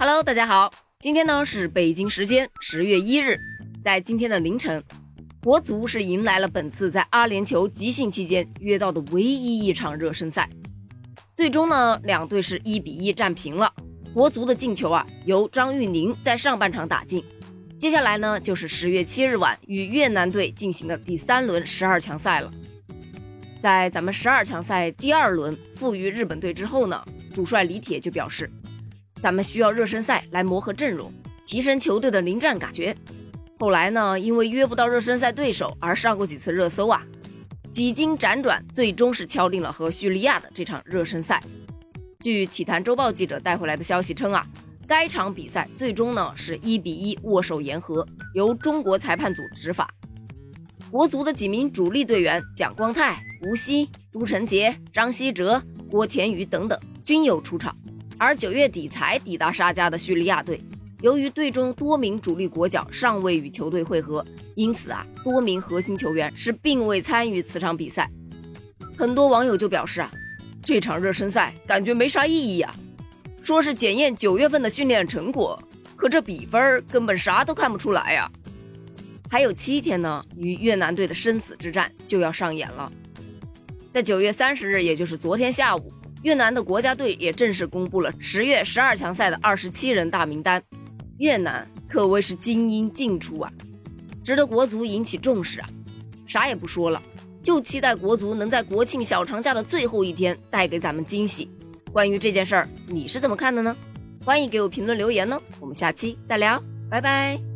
Hello，大家好，今天呢是北京时间十月一日，在今天的凌晨，国足是迎来了本次在阿联酋集训期间约到的唯一一场热身赛，最终呢两队是一比一战平了。国足的进球啊由张玉宁在上半场打进，接下来呢就是十月七日晚与越南队进行的第三轮十二强赛了。在咱们十二强赛第二轮负于日本队之后呢，主帅李铁就表示。咱们需要热身赛来磨合阵容，提升球队的临战感觉。后来呢，因为约不到热身赛对手而上过几次热搜啊。几经辗转，最终是敲定了和叙利亚的这场热身赛。据体坛周报记者带回来的消息称啊，该场比赛最终呢是一比一握手言和，由中国裁判组执法。国足的几名主力队员蒋光太、吴曦、朱晨杰、张稀哲、郭田雨等等均有出场。而九月底才抵达沙加的叙利亚队，由于队中多名主力国脚尚未与球队会合，因此啊，多名核心球员是并未参与此场比赛。很多网友就表示啊，这场热身赛感觉没啥意义啊，说是检验九月份的训练成果，可这比分根本啥都看不出来呀。还有七天呢，与越南队的生死之战就要上演了，在九月三十日，也就是昨天下午。越南的国家队也正式公布了十月十二强赛的二十七人大名单，越南可谓是精英尽出啊，值得国足引起重视啊！啥也不说了，就期待国足能在国庆小长假的最后一天带给咱们惊喜。关于这件事儿，你是怎么看的呢？欢迎给我评论留言呢，我们下期再聊，拜拜。